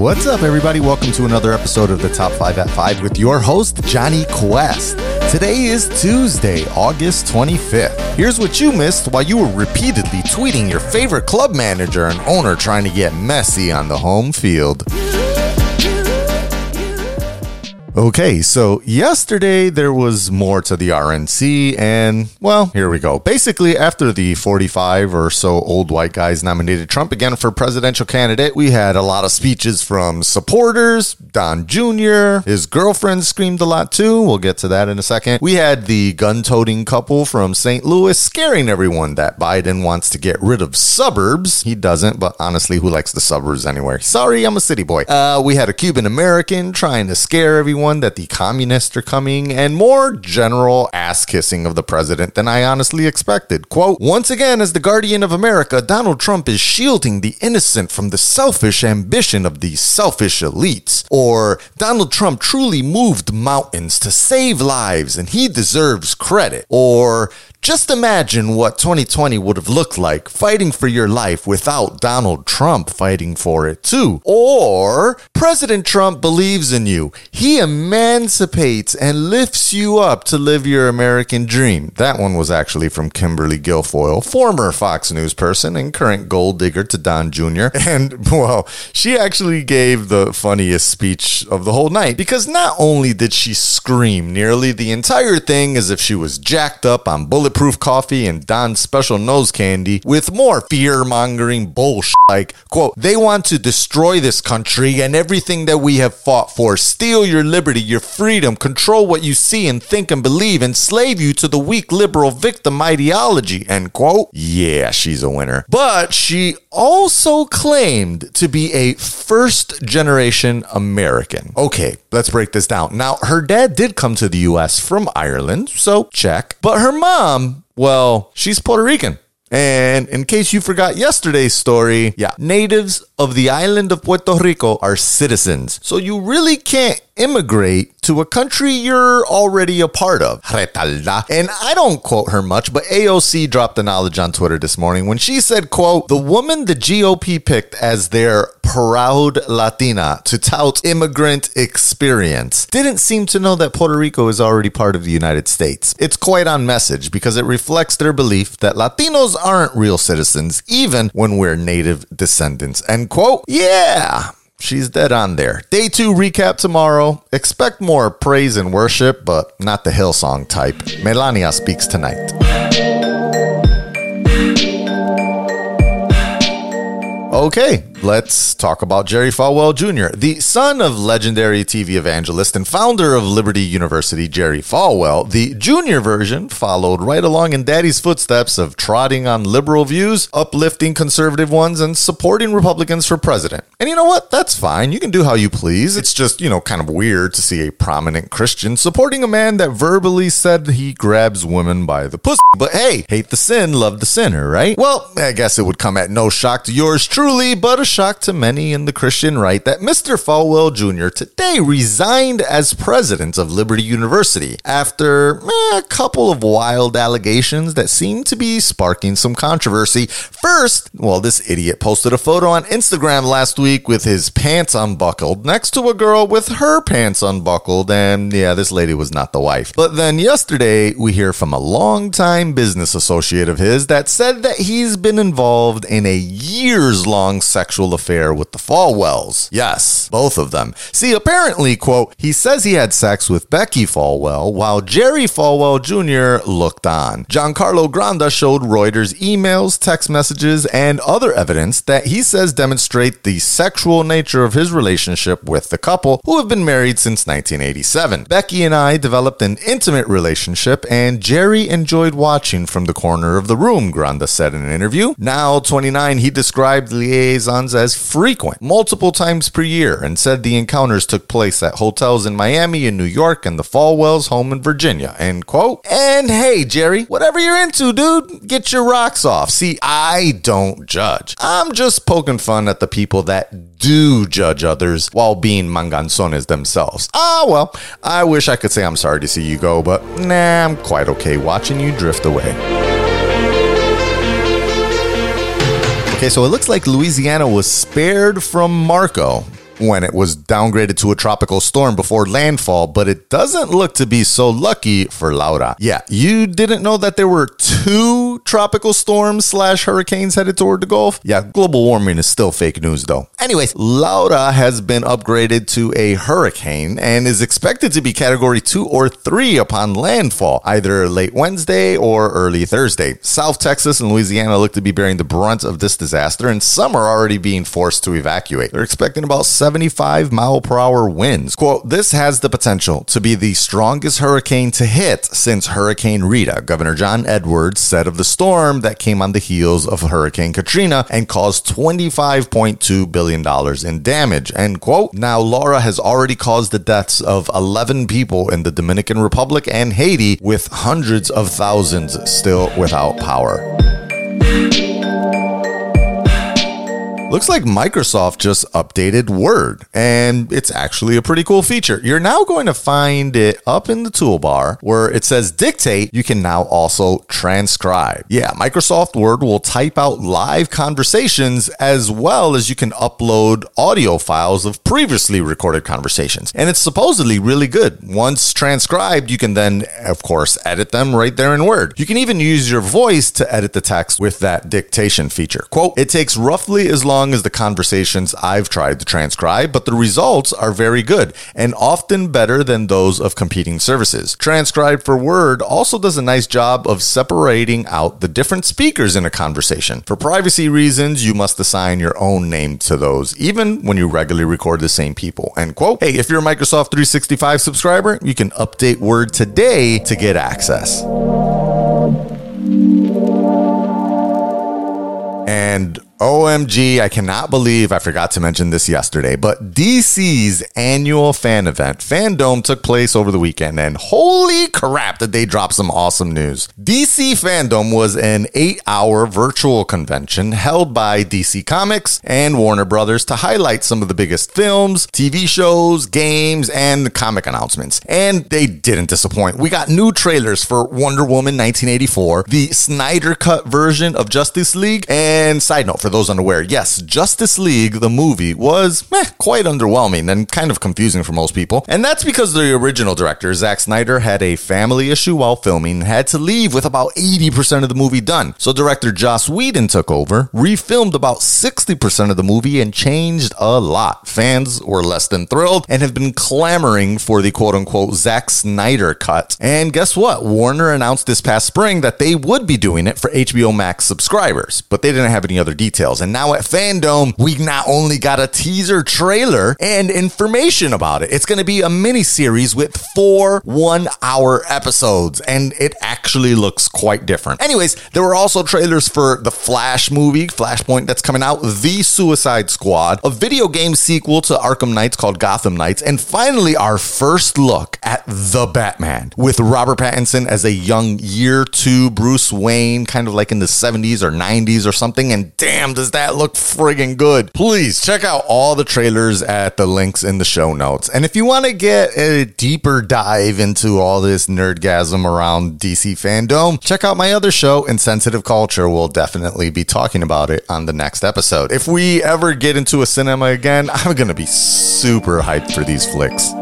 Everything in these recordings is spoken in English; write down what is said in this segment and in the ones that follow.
What's up, everybody? Welcome to another episode of the Top 5 at 5 with your host, Johnny Quest. Today is Tuesday, August 25th. Here's what you missed while you were repeatedly tweeting your favorite club manager and owner trying to get messy on the home field. Okay, so yesterday there was more to the RNC, and well, here we go. Basically, after the 45 or so old white guys nominated Trump again for presidential candidate, we had a lot of speeches from supporters. Don Jr., his girlfriend screamed a lot too. We'll get to that in a second. We had the gun toting couple from St. Louis scaring everyone that Biden wants to get rid of suburbs. He doesn't, but honestly, who likes the suburbs anyway? Sorry, I'm a city boy. Uh, we had a Cuban American trying to scare everyone that the communists are coming, and more general ass kissing of the president than I honestly expected. Quote, once again, as the guardian of America, Donald Trump is shielding the innocent from the selfish ambition of these selfish elites. Or, Donald Trump truly moved mountains to save lives and he deserves credit. Or, just imagine what 2020 would have looked like fighting for your life without Donald Trump fighting for it too. Or President Trump believes in you. He emancipates and lifts you up to live your American dream. That one was actually from Kimberly Guilfoyle, former Fox News person and current gold digger to Don Jr. And well, she actually gave the funniest speech of the whole night because not only did she scream nearly the entire thing as if she was jacked up on bulletproof coffee and Don's special nose candy with more fear mongering bullshit like, quote, they want to destroy this country and everything that we have fought for, steal your liberty, your freedom, control what you see and think and believe, enslave you to the weak liberal victim ideology, end quote. Yeah, she's a winner. But she also claimed to be a first generation American. Okay, let's break this down. Now, her dad did come to the US from Ireland, so check. But her mom, well, she's Puerto Rican. And in case you forgot yesterday's story, yeah, natives of the island of Puerto Rico are citizens. So you really can't immigrate to a country you're already a part of. And I don't quote her much, but AOC dropped the knowledge on Twitter this morning when she said, quote, the woman the GOP picked as their proud Latina to tout immigrant experience didn't seem to know that Puerto Rico is already part of the United States. It's quite on message because it reflects their belief that Latinos aren't real citizens, even when we're native descendants. End quote. Yeah. She's dead on there. Day two recap tomorrow. Expect more praise and worship, but not the Hillsong type. Melania speaks tonight. Okay, let's talk about Jerry Falwell Jr., the son of legendary TV evangelist and founder of Liberty University, Jerry Falwell. The junior version followed right along in daddy's footsteps of trotting on liberal views, uplifting conservative ones, and supporting Republicans for president. And you know what? That's fine. You can do how you please. It's just, you know, kind of weird to see a prominent Christian supporting a man that verbally said he grabs women by the pussy. But hey, hate the sin, love the sinner, right? Well, I guess it would come at no shock to yours truly, but a shock to many in the Christian right that Mr. Falwell Jr. today resigned as president of Liberty University after eh, a couple of wild allegations that seem to be sparking some controversy. First, well, this idiot posted a photo on Instagram last week with his pants unbuckled next to a girl with her pants unbuckled, and yeah, this lady was not the wife. But then yesterday, we hear from a longtime business associate of his that said that he's been involved in a years long sexual affair with the Falwells. Yes, both of them. See, apparently, quote, he says he had sex with Becky Falwell while Jerry Falwell Jr. looked on. Giancarlo Granda showed Reuters emails, text messages, and other evidence that he says demonstrate the sexual nature of his relationship with the couple who have been married since 1987. Becky and I developed an intimate relationship, and Jerry enjoyed watching from the corner of the room, Granda said in an interview. Now, 29, he described liaisons as frequent, multiple times per year, and said the encounters took place at hotels in Miami and New York and the Falwells home in Virginia. End quote. And hey, Jerry, whatever you're into, dude, get your rocks off. See, I don't judge. I'm just poking fun at the people that do judge others while being manganzones themselves. Ah, well, I wish I could say I'm sorry to see you go, but nah, I'm quite okay watching you drift away. Okay, so it looks like Louisiana was spared from Marco. When it was downgraded to a tropical storm before landfall, but it doesn't look to be so lucky for Laura. Yeah, you didn't know that there were two tropical storms slash hurricanes headed toward the Gulf? Yeah, global warming is still fake news though. Anyways, Laura has been upgraded to a hurricane and is expected to be category two or three upon landfall, either late Wednesday or early Thursday. South Texas and Louisiana look to be bearing the brunt of this disaster, and some are already being forced to evacuate. They're expecting about 75 mile per hour winds. Quote, this has the potential to be the strongest hurricane to hit since Hurricane Rita, Governor John Edwards said of the storm that came on the heels of Hurricane Katrina and caused $25.2 billion in damage. End quote. Now, Laura has already caused the deaths of 11 people in the Dominican Republic and Haiti, with hundreds of thousands still without power. Looks like Microsoft just updated Word, and it's actually a pretty cool feature. You're now going to find it up in the toolbar where it says dictate. You can now also transcribe. Yeah, Microsoft Word will type out live conversations as well as you can upload audio files of previously recorded conversations. And it's supposedly really good. Once transcribed, you can then, of course, edit them right there in Word. You can even use your voice to edit the text with that dictation feature. Quote, it takes roughly as long long as the conversations I've tried to transcribe, but the results are very good and often better than those of competing services. Transcribe for Word also does a nice job of separating out the different speakers in a conversation. For privacy reasons, you must assign your own name to those, even when you regularly record the same people. End quote. Hey, if you're a Microsoft 365 subscriber, you can update Word today to get access. And OMG, I cannot believe I forgot to mention this yesterday, but DC's annual fan event, Fandome, took place over the weekend, and holy crap, did they drop some awesome news. DC FanDome was an eight hour virtual convention held by DC Comics and Warner Brothers to highlight some of the biggest films, TV shows, games, and comic announcements. And they didn't disappoint. We got new trailers for Wonder Woman 1984, the Snyder Cut version of Justice League, and side note, for those unaware, yes, Justice League, the movie, was eh, quite underwhelming and kind of confusing for most people. And that's because the original director, Zack Snyder, had a family issue while filming, had to leave with about 80% of the movie done. So director Joss Whedon took over, refilmed about 60% of the movie, and changed a lot. Fans were less than thrilled and have been clamoring for the quote unquote Zack Snyder cut. And guess what? Warner announced this past spring that they would be doing it for HBO Max subscribers, but they didn't have any other details details. And now at FanDome, we not only got a teaser trailer and information about it, it's going to be a mini series with four one hour episodes, and it actually looks quite different. Anyways, there were also trailers for the Flash movie, Flashpoint, that's coming out, The Suicide Squad, a video game sequel to Arkham Knights called Gotham Knights, and finally, our first look at The Batman with Robert Pattinson as a young year two Bruce Wayne, kind of like in the 70s or 90s or something. And damn, does that look friggin' good? Please check out all the trailers at the links in the show notes. And if you want to get a deeper dive into all this nerdgasm around DC FanDome, check out my other show, Insensitive Culture. We'll definitely be talking about it on the next episode. If we ever get into a cinema again, I'm going to be super hyped for these flicks.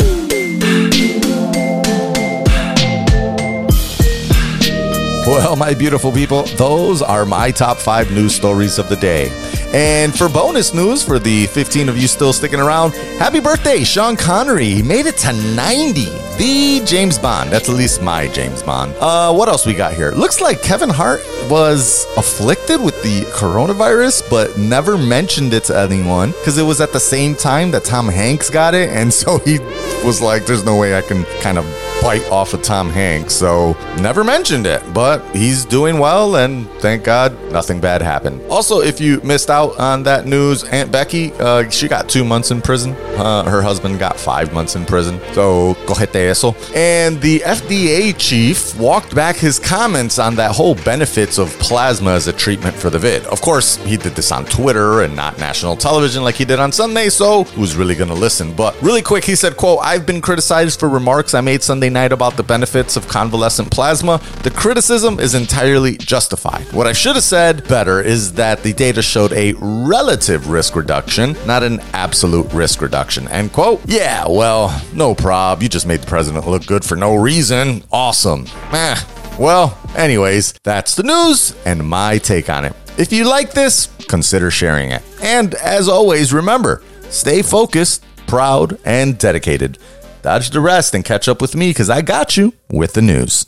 Well, my beautiful people, those are my top five news stories of the day. And for bonus news, for the 15 of you still sticking around, happy birthday, Sean Connery. He made it to 90. The James Bond. That's at least my James Bond. Uh, what else we got here? Looks like Kevin Hart was afflicted with the coronavirus, but never mentioned it to anyone because it was at the same time that Tom Hanks got it. And so he was like, there's no way I can kind of bite off of Tom Hanks. So never mentioned it, but he's doing well, and thank God nothing bad happened. Also, if you missed out on that news, Aunt Becky, uh, she got two months in prison. Uh, her husband got five months in prison. So cogete eso. And the FDA chief walked back his comments on that whole benefits of plasma as a treatment for the vid. Of course, he did this on Twitter and not national television like he did on Sunday. So who's really going to listen? But really quick, he said, "quote I've been criticized for remarks I made Sunday." Night about the benefits of convalescent plasma, the criticism is entirely justified. What I should have said better is that the data showed a relative risk reduction, not an absolute risk reduction. End quote. Yeah, well, no prob. You just made the president look good for no reason. Awesome. Eh. Well, anyways, that's the news and my take on it. If you like this, consider sharing it. And as always, remember stay focused, proud, and dedicated. Dodge the rest and catch up with me because I got you with the news.